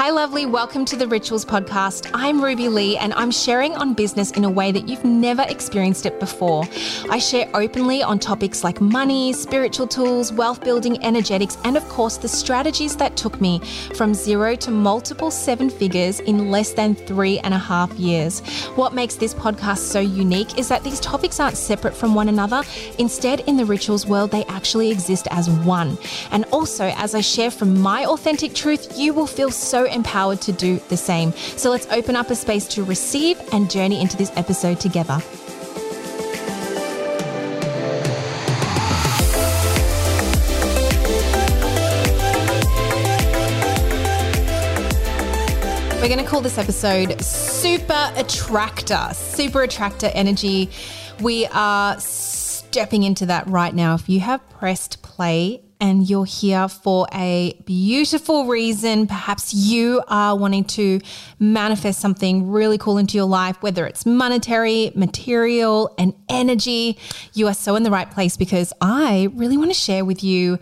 Hi, lovely. Welcome to the Rituals Podcast. I'm Ruby Lee, and I'm sharing on business in a way that you've never experienced it before. I share openly on topics like money, spiritual tools, wealth building, energetics, and of course, the strategies that took me from zero to multiple seven figures in less than three and a half years. What makes this podcast so unique is that these topics aren't separate from one another. Instead, in the rituals world, they actually exist as one. And also, as I share from my authentic truth, you will feel so empowered to do the same. So let's open up a space to receive and journey into this episode together. We're going to call this episode Super Attractor, Super Attractor Energy. We are stepping into that right now. If you have pressed play and you're here for a beautiful reason. Perhaps you are wanting to manifest something really cool into your life, whether it's monetary, material, and energy. You are so in the right place because I really want to share with you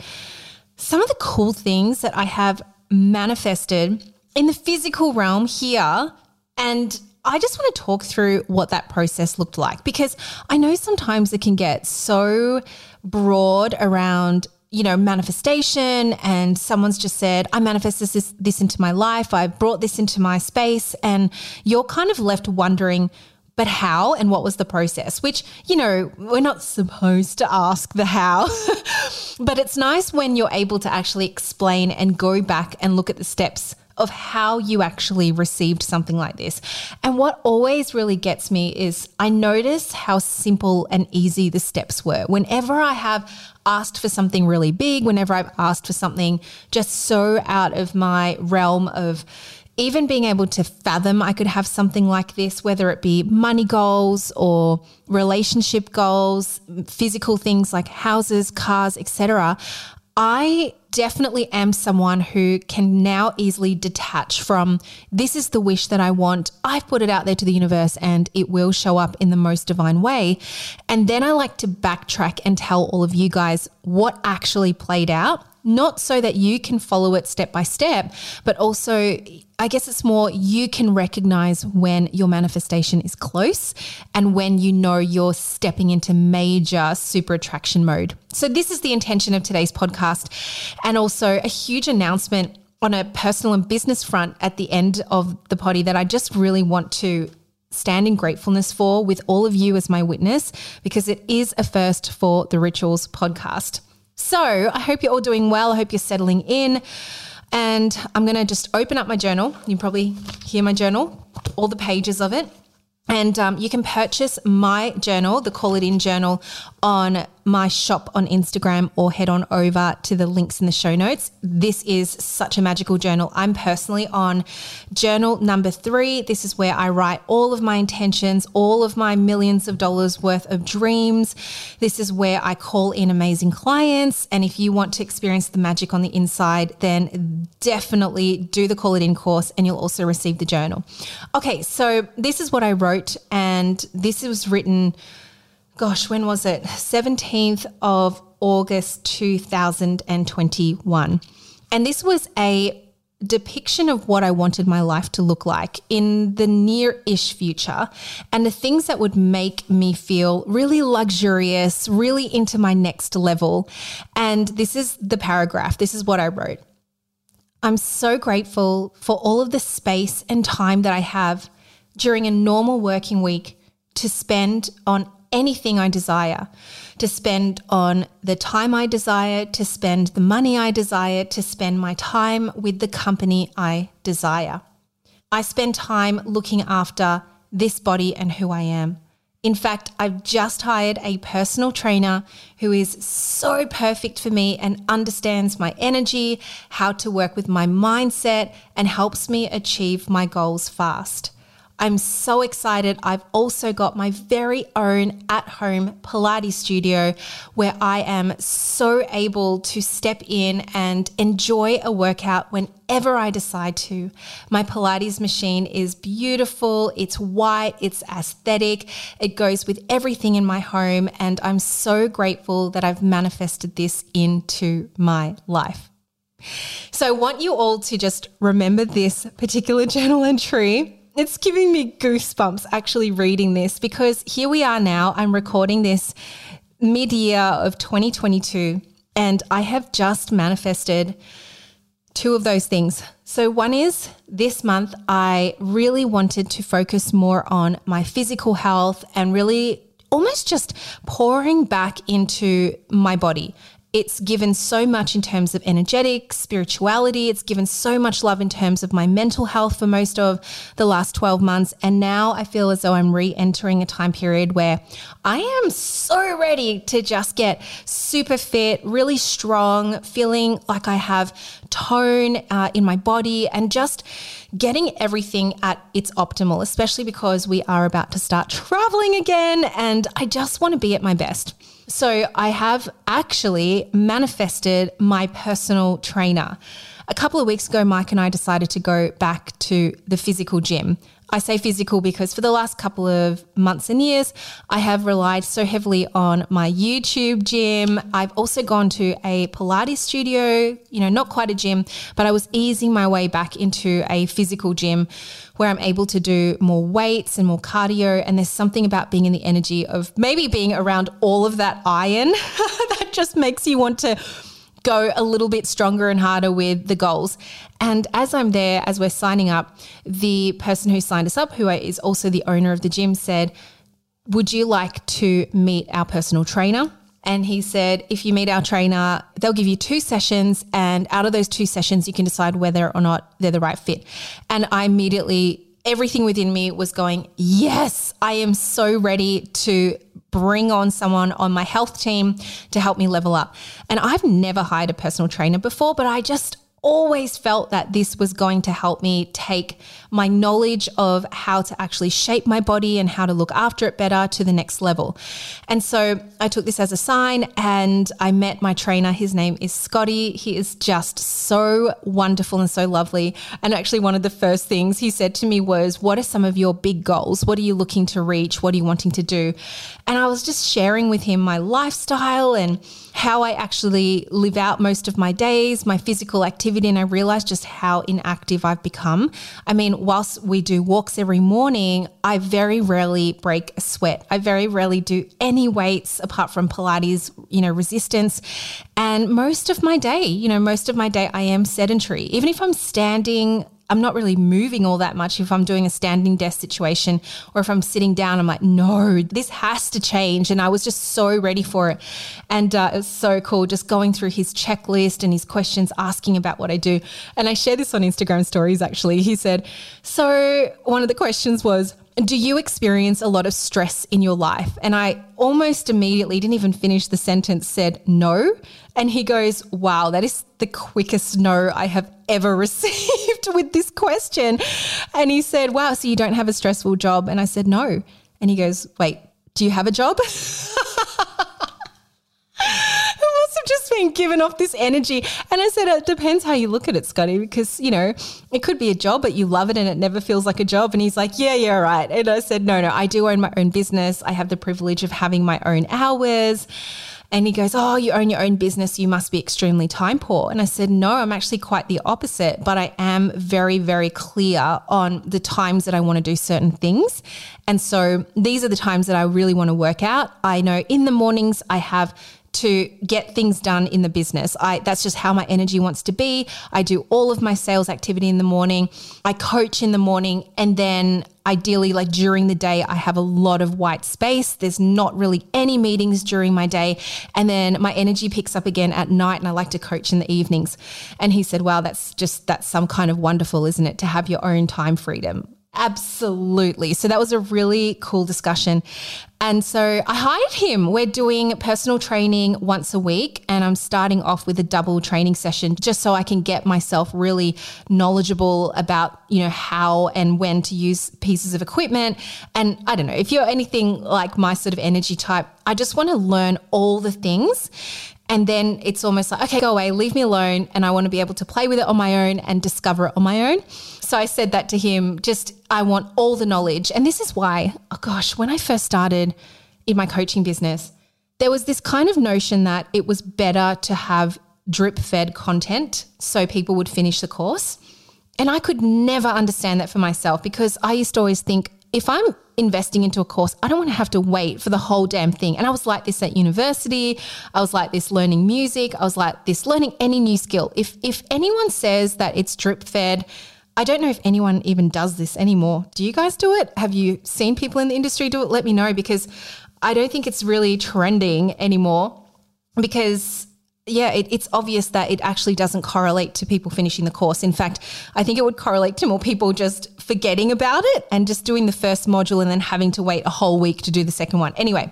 some of the cool things that I have manifested in the physical realm here. And I just want to talk through what that process looked like because I know sometimes it can get so broad around you know, manifestation and someone's just said, I manifested this, this into my life. I brought this into my space. And you're kind of left wondering, but how and what was the process? Which, you know, we're not supposed to ask the how, but it's nice when you're able to actually explain and go back and look at the steps of how you actually received something like this. And what always really gets me is I notice how simple and easy the steps were. Whenever I have asked for something really big, whenever I've asked for something just so out of my realm of even being able to fathom I could have something like this, whether it be money goals or relationship goals, physical things like houses, cars, etc. I definitely am someone who can now easily detach from this is the wish that I want. I've put it out there to the universe and it will show up in the most divine way. And then I like to backtrack and tell all of you guys what actually played out not so that you can follow it step by step, but also, I guess it's more you can recognize when your manifestation is close and when you know you're stepping into major super attraction mode. So, this is the intention of today's podcast, and also a huge announcement on a personal and business front at the end of the potty that I just really want to stand in gratefulness for with all of you as my witness because it is a first for the Rituals podcast. So I hope you're all doing well. I hope you're settling in. And I'm going to just open up my journal. You probably hear my journal, all the pages of it. And um, you can purchase my journal, the Call It In journal, on my shop on Instagram or head on over to the links in the show notes. This is such a magical journal. I'm personally on journal number three. This is where I write all of my intentions, all of my millions of dollars worth of dreams. This is where I call in amazing clients. And if you want to experience the magic on the inside, then definitely do the Call It In course and you'll also receive the journal. Okay, so this is what I wrote, and this was written gosh, when was it? 17th of August 2021. And this was a depiction of what I wanted my life to look like in the near ish future and the things that would make me feel really luxurious, really into my next level. And this is the paragraph. This is what I wrote. I'm so grateful for all of the space and time that I have during a normal working week to spend on anything I desire, to spend on the time I desire, to spend the money I desire, to spend my time with the company I desire. I spend time looking after this body and who I am. In fact, I've just hired a personal trainer who is so perfect for me and understands my energy, how to work with my mindset, and helps me achieve my goals fast. I'm so excited. I've also got my very own at home Pilates studio where I am so able to step in and enjoy a workout whenever I decide to. My Pilates machine is beautiful, it's white, it's aesthetic, it goes with everything in my home, and I'm so grateful that I've manifested this into my life. So I want you all to just remember this particular journal entry. It's giving me goosebumps actually reading this because here we are now. I'm recording this mid year of 2022, and I have just manifested two of those things. So, one is this month, I really wanted to focus more on my physical health and really almost just pouring back into my body it's given so much in terms of energetic, spirituality. It's given so much love in terms of my mental health for most of the last 12 months. And now I feel as though I'm re entering a time period where I am so ready to just get super fit, really strong, feeling like I have tone uh, in my body and just getting everything at its optimal, especially because we are about to start traveling again. And I just want to be at my best. So I have actually manifested my personal trainer. A couple of weeks ago, Mike and I decided to go back to the physical gym. I say physical because for the last couple of months and years, I have relied so heavily on my YouTube gym. I've also gone to a Pilates studio, you know, not quite a gym, but I was easing my way back into a physical gym where I'm able to do more weights and more cardio. And there's something about being in the energy of maybe being around all of that iron that just makes you want to go a little bit stronger and harder with the goals. And as I'm there, as we're signing up, the person who signed us up, who is also the owner of the gym, said, Would you like to meet our personal trainer? And he said, if you meet our trainer, they'll give you two sessions. And out of those two sessions, you can decide whether or not they're the right fit. And I immediately, everything within me was going, yes, I am so ready to bring on someone on my health team to help me level up. And I've never hired a personal trainer before, but I just always felt that this was going to help me take my knowledge of how to actually shape my body and how to look after it better to the next level. And so I took this as a sign and I met my trainer. His name is Scotty. He is just so wonderful and so lovely. And actually, one of the first things he said to me was, What are some of your big goals? What are you looking to reach? What are you wanting to do? And I was just sharing with him my lifestyle and how I actually live out most of my days, my physical activity, and I realized just how inactive I've become. I mean, whilst we do walks every morning, I very rarely break a sweat. I very rarely do any weights apart from Pilates, you know, resistance. And most of my day, you know, most of my day, I am sedentary. Even if I'm standing, I'm not really moving all that much if I'm doing a standing desk situation or if I'm sitting down. I'm like, no, this has to change. And I was just so ready for it. And uh, it was so cool just going through his checklist and his questions, asking about what I do. And I shared this on Instagram stories actually. He said, So one of the questions was, do you experience a lot of stress in your life? And I almost immediately didn't even finish the sentence, said no. And he goes, Wow, that is the quickest no I have ever received with this question. And he said, Wow, so you don't have a stressful job? And I said, No. And he goes, Wait, do you have a job? been given off this energy. And I said, it depends how you look at it, Scotty, because, you know, it could be a job, but you love it and it never feels like a job. And he's like, yeah, yeah, right. And I said, no, no, I do own my own business. I have the privilege of having my own hours. And he goes, Oh, you own your own business. You must be extremely time poor. And I said, No, I'm actually quite the opposite, but I am very, very clear on the times that I want to do certain things. And so these are the times that I really want to work out. I know in the mornings I have to get things done in the business. I that's just how my energy wants to be. I do all of my sales activity in the morning. I coach in the morning and then ideally like during the day I have a lot of white space. There's not really any meetings during my day and then my energy picks up again at night and I like to coach in the evenings. And he said, "Wow, that's just that's some kind of wonderful, isn't it, to have your own time freedom?" Absolutely. So that was a really cool discussion. And so I hired him. We're doing personal training once a week, and I'm starting off with a double training session just so I can get myself really knowledgeable about, you know, how and when to use pieces of equipment. And I don't know, if you're anything like my sort of energy type, I just want to learn all the things. And then it's almost like, okay, go away, leave me alone. And I want to be able to play with it on my own and discover it on my own. So I said that to him, just, I want all the knowledge. And this is why, oh gosh, when I first started in my coaching business, there was this kind of notion that it was better to have drip fed content so people would finish the course. And I could never understand that for myself because I used to always think if I'm investing into a course, I don't want to have to wait for the whole damn thing. And I was like this at university. I was like this learning music. I was like this learning any new skill. If if anyone says that it's drip fed, I don't know if anyone even does this anymore. Do you guys do it? Have you seen people in the industry do it? Let me know because I don't think it's really trending anymore because yeah, it, it's obvious that it actually doesn't correlate to people finishing the course. In fact, I think it would correlate to more people just forgetting about it and just doing the first module and then having to wait a whole week to do the second one. Anyway,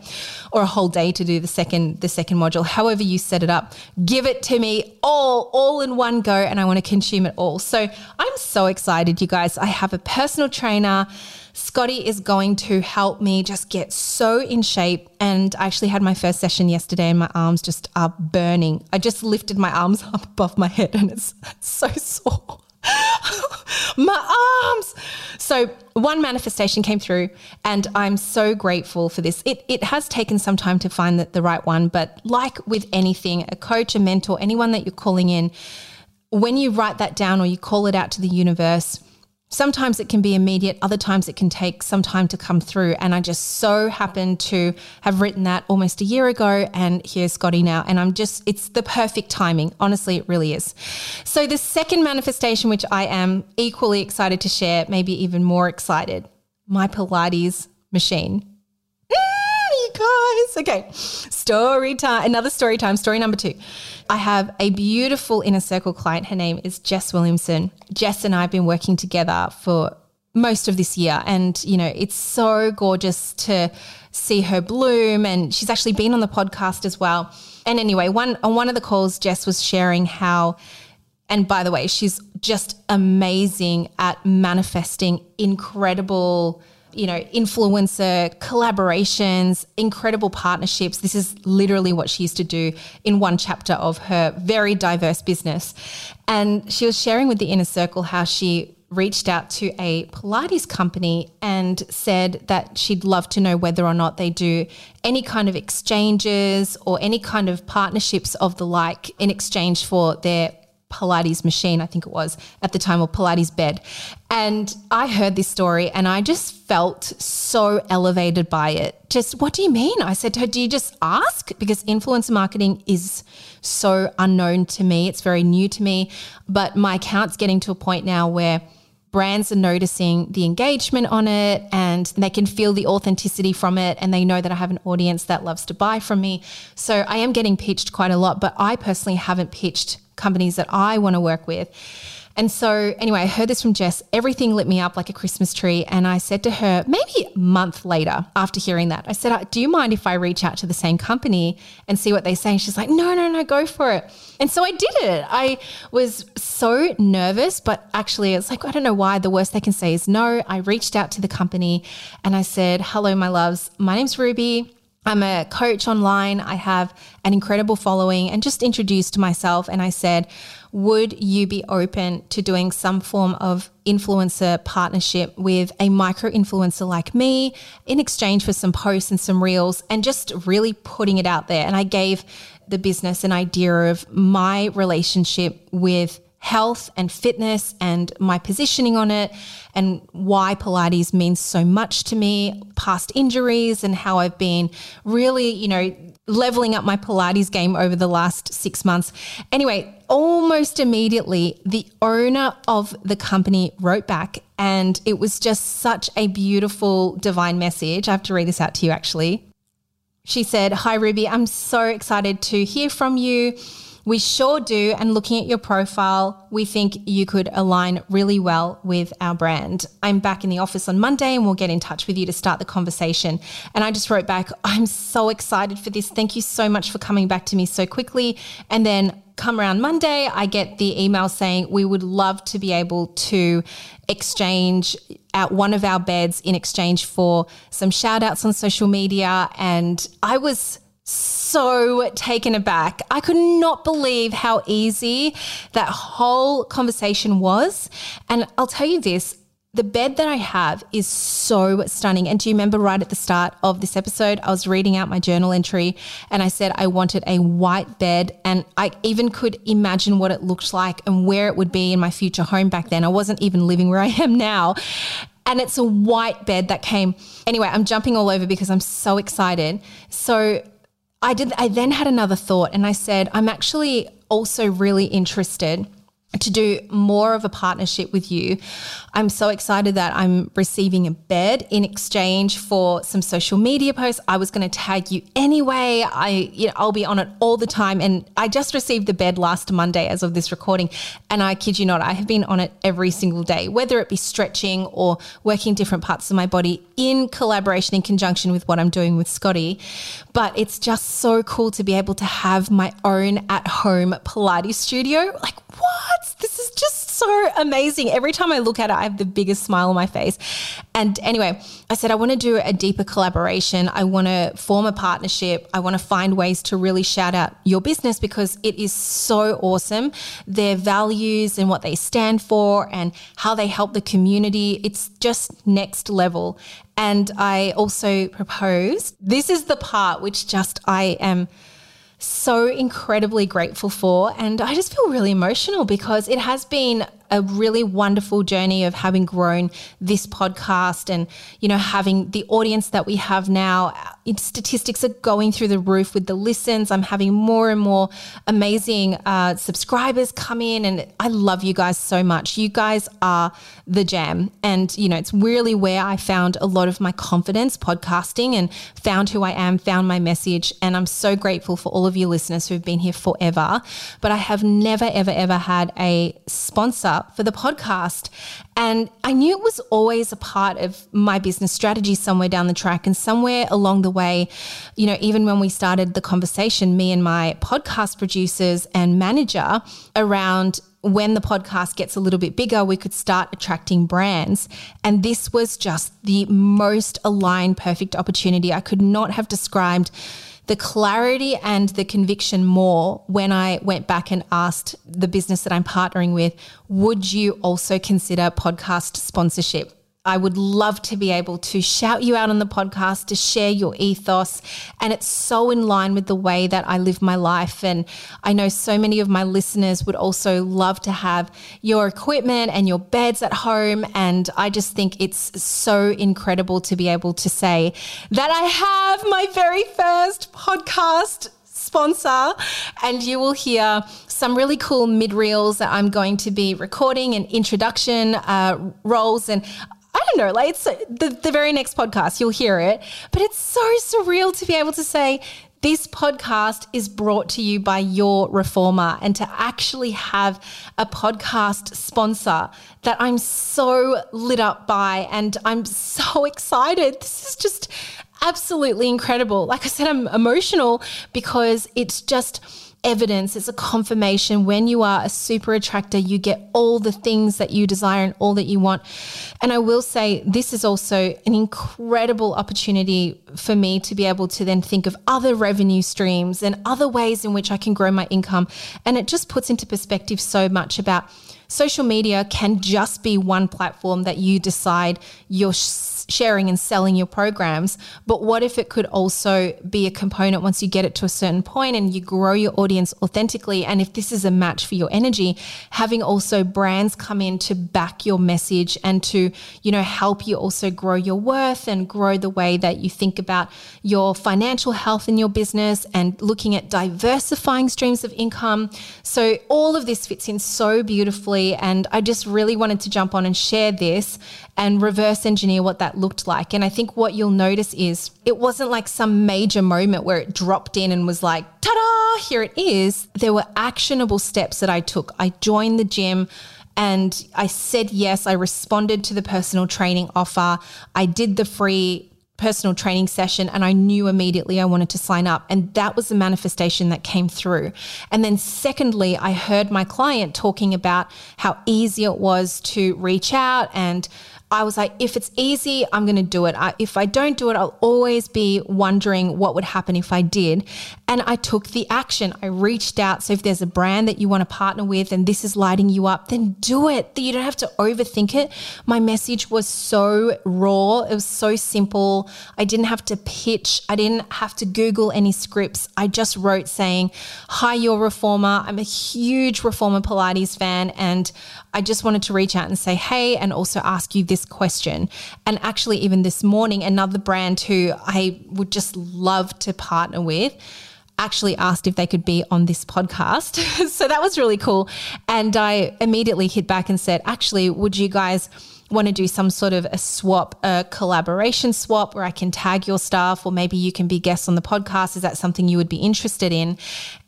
or a whole day to do the second the second module. However you set it up, give it to me all all in one go and I want to consume it all. So, I'm so excited you guys. I have a personal trainer Scotty is going to help me just get so in shape. And I actually had my first session yesterday and my arms just are burning. I just lifted my arms up above my head and it's, so sore. my arms. So one manifestation came through and I'm so grateful for this. It, it has taken some time to find the, the right one, but like with anything, a coach, a mentor, anyone that you're calling in, when you write that down or you call it out to the universe, Sometimes it can be immediate, other times it can take some time to come through. And I just so happened to have written that almost a year ago. And here's Scotty now. And I'm just, it's the perfect timing. Honestly, it really is. So, the second manifestation, which I am equally excited to share, maybe even more excited, my Pilates machine. Guys. Okay. Story time. Another story time. Story number two. I have a beautiful inner circle client. Her name is Jess Williamson. Jess and I have been working together for most of this year. And, you know, it's so gorgeous to see her bloom. And she's actually been on the podcast as well. And anyway, one on one of the calls, Jess was sharing how, and by the way, she's just amazing at manifesting incredible you know, influencer collaborations, incredible partnerships. This is literally what she used to do in one chapter of her very diverse business. And she was sharing with the inner circle how she reached out to a Pilates company and said that she'd love to know whether or not they do any kind of exchanges or any kind of partnerships of the like in exchange for their Pilates machine, I think it was at the time, or Pilates bed. And I heard this story and I just felt so elevated by it. Just, what do you mean? I said to her, Do you just ask? Because influencer marketing is so unknown to me, it's very new to me. But my account's getting to a point now where brands are noticing the engagement on it and they can feel the authenticity from it and they know that I have an audience that loves to buy from me. So I am getting pitched quite a lot, but I personally haven't pitched companies that I want to work with. And so, anyway, I heard this from Jess. Everything lit me up like a Christmas tree. And I said to her, maybe a month later after hearing that, I said, uh, Do you mind if I reach out to the same company and see what they say? And she's like, No, no, no, go for it. And so I did it. I was so nervous, but actually, it's like, I don't know why. The worst they can say is no. I reached out to the company and I said, Hello, my loves. My name's Ruby. I'm a coach online. I have an incredible following and just introduced myself and I said, would you be open to doing some form of influencer partnership with a micro influencer like me in exchange for some posts and some reels and just really putting it out there? And I gave the business an idea of my relationship with health and fitness and my positioning on it and why Pilates means so much to me, past injuries, and how I've been really, you know, leveling up my Pilates game over the last six months. Anyway, almost immediately, the owner of the company wrote back, and it was just such a beautiful divine message. I have to read this out to you actually. She said, Hi, Ruby, I'm so excited to hear from you. We sure do. And looking at your profile, we think you could align really well with our brand. I'm back in the office on Monday and we'll get in touch with you to start the conversation. And I just wrote back, I'm so excited for this. Thank you so much for coming back to me so quickly. And then come around Monday, I get the email saying we would love to be able to exchange at one of our beds in exchange for some shout outs on social media. And I was so taken aback. I could not believe how easy that whole conversation was. And I'll tell you this the bed that I have is so stunning. And do you remember right at the start of this episode, I was reading out my journal entry and I said I wanted a white bed. And I even could imagine what it looked like and where it would be in my future home back then. I wasn't even living where I am now. And it's a white bed that came. Anyway, I'm jumping all over because I'm so excited. So I did, I then had another thought and I said, I'm actually also really interested to do more of a partnership with you. I'm so excited that I'm receiving a bed in exchange for some social media posts. I was going to tag you anyway. I you know, I'll be on it all the time and I just received the bed last Monday as of this recording and I kid you not, I have been on it every single day, whether it be stretching or working different parts of my body in collaboration in conjunction with what I'm doing with Scotty. But it's just so cool to be able to have my own at-home Pilates studio. Like what? This is just so amazing. Every time I look at it, I have the biggest smile on my face. And anyway, I said, I want to do a deeper collaboration. I want to form a partnership. I want to find ways to really shout out your business because it is so awesome. Their values and what they stand for and how they help the community. It's just next level. And I also proposed this is the part which just I am so incredibly grateful for. And I just feel really emotional because it has been a really wonderful journey of having grown this podcast and, you know, having the audience that we have now. Statistics are going through the roof with the listens. I'm having more and more amazing uh, subscribers come in, and I love you guys so much. You guys are the jam. And, you know, it's really where I found a lot of my confidence podcasting and found who I am, found my message. And I'm so grateful for all of you listeners who've been here forever. But I have never, ever, ever had a sponsor for the podcast. And I knew it was always a part of my business strategy somewhere down the track and somewhere along the way. You know, even when we started the conversation, me and my podcast producers and manager around when the podcast gets a little bit bigger, we could start attracting brands. And this was just the most aligned, perfect opportunity. I could not have described the clarity and the conviction more when I went back and asked the business that I'm partnering with, would you also consider podcast sponsorship? I would love to be able to shout you out on the podcast, to share your ethos. And it's so in line with the way that I live my life. And I know so many of my listeners would also love to have your equipment and your beds at home. And I just think it's so incredible to be able to say that I have my very first podcast sponsor, and you will hear some really cool mid reels that I'm going to be recording and introduction uh, rolls. And I don't know, like it's the, the very next podcast, you'll hear it. But it's so surreal to be able to say, this podcast is brought to you by your reformer and to actually have a podcast sponsor that I'm so lit up by and I'm so excited. This is just absolutely incredible. Like I said, I'm emotional because it's just evidence, it's a confirmation. When you are a super attractor, you get all the things that you desire and all that you want. And I will say, this is also an incredible opportunity for me to be able to then think of other revenue streams and other ways in which I can grow my income. And it just puts into perspective so much about social media can just be one platform that you decide you're sharing and selling your programs. But what if it could also be a component once you get it to a certain point and you grow your audience authentically? And if this is a match for your energy, having also brands come in to back your message and to, you know, help you also grow your worth and grow the way that you think about your financial health in your business and looking at diversifying streams of income. So all of this fits in so beautifully and I just really wanted to jump on and share this and reverse engineer what that looked like. And I think what you'll notice is it wasn't like some major moment where it dropped in and was like, ta da, here it is. There were actionable steps that I took. I joined the gym and I said yes. I responded to the personal training offer. I did the free personal training session and I knew immediately I wanted to sign up. And that was the manifestation that came through. And then, secondly, I heard my client talking about how easy it was to reach out and I was like, if it's easy, I'm going to do it. I, if I don't do it, I'll always be wondering what would happen if I did. And I took the action. I reached out. So if there's a brand that you want to partner with and this is lighting you up, then do it. You don't have to overthink it. My message was so raw. It was so simple. I didn't have to pitch. I didn't have to Google any scripts. I just wrote saying, Hi, your reformer. I'm a huge reformer Pilates fan and I just wanted to reach out and say, hey, and also ask you this question. And actually, even this morning, another brand who I would just love to partner with actually asked if they could be on this podcast. so that was really cool. And I immediately hit back and said, actually, would you guys want to do some sort of a swap, a collaboration swap where I can tag your stuff, or maybe you can be guests on the podcast. Is that something you would be interested in?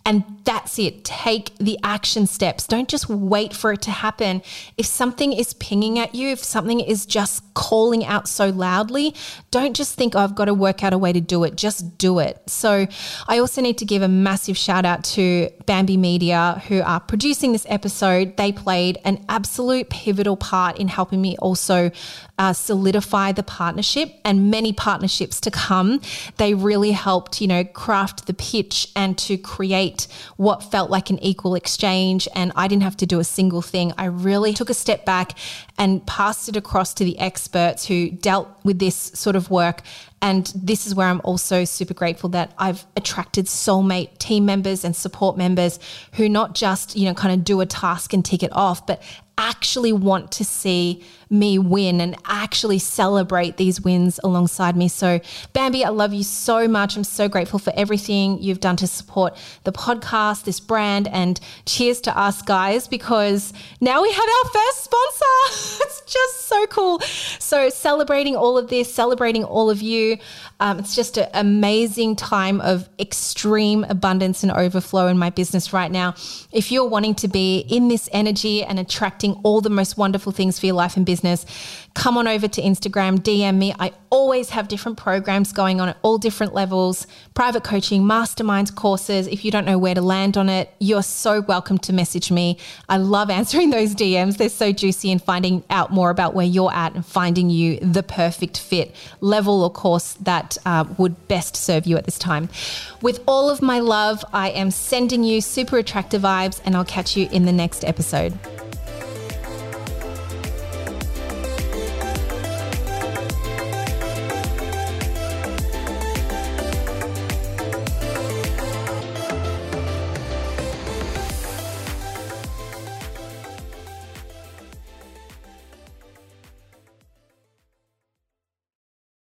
And that's it. Take the action steps. Don't just wait for it to happen. If something is pinging at you, if something is just calling out so loudly, don't just think, oh, I've got to work out a way to do it. Just do it. So I also need to give a massive shout out to Bambi Media, who are producing this episode. They played an absolute pivotal part in helping me also uh, solidify the partnership and many partnerships to come. They really helped, you know, craft the pitch and to create what felt like an equal exchange. And I didn't have to do a single thing. I really took a step back and passed it across to the experts who dealt with this sort of work and this is where I'm also super grateful that I've attracted soulmate team members and support members who not just, you know, kind of do a task and tick it off, but actually want to see me win and actually celebrate these wins alongside me. So, Bambi, I love you so much. I'm so grateful for everything you've done to support the podcast, this brand, and cheers to us guys because now we have our first sponsor. it's just so cool. So, celebrating all of this, celebrating all of you. Um, it's just an amazing time of extreme abundance and overflow in my business right now. If you're wanting to be in this energy and attracting all the most wonderful things for your life and business, come on over to Instagram, DM me. I always have different programs going on at all different levels private coaching, masterminds, courses. If you don't know where to land on it, you're so welcome to message me. I love answering those DMs. They're so juicy and finding out more about where you're at and finding you the perfect fit level or course that uh, would best serve you at this time. With all of my love, I am sending you super attractive vibes, and I'll catch you in the next episode.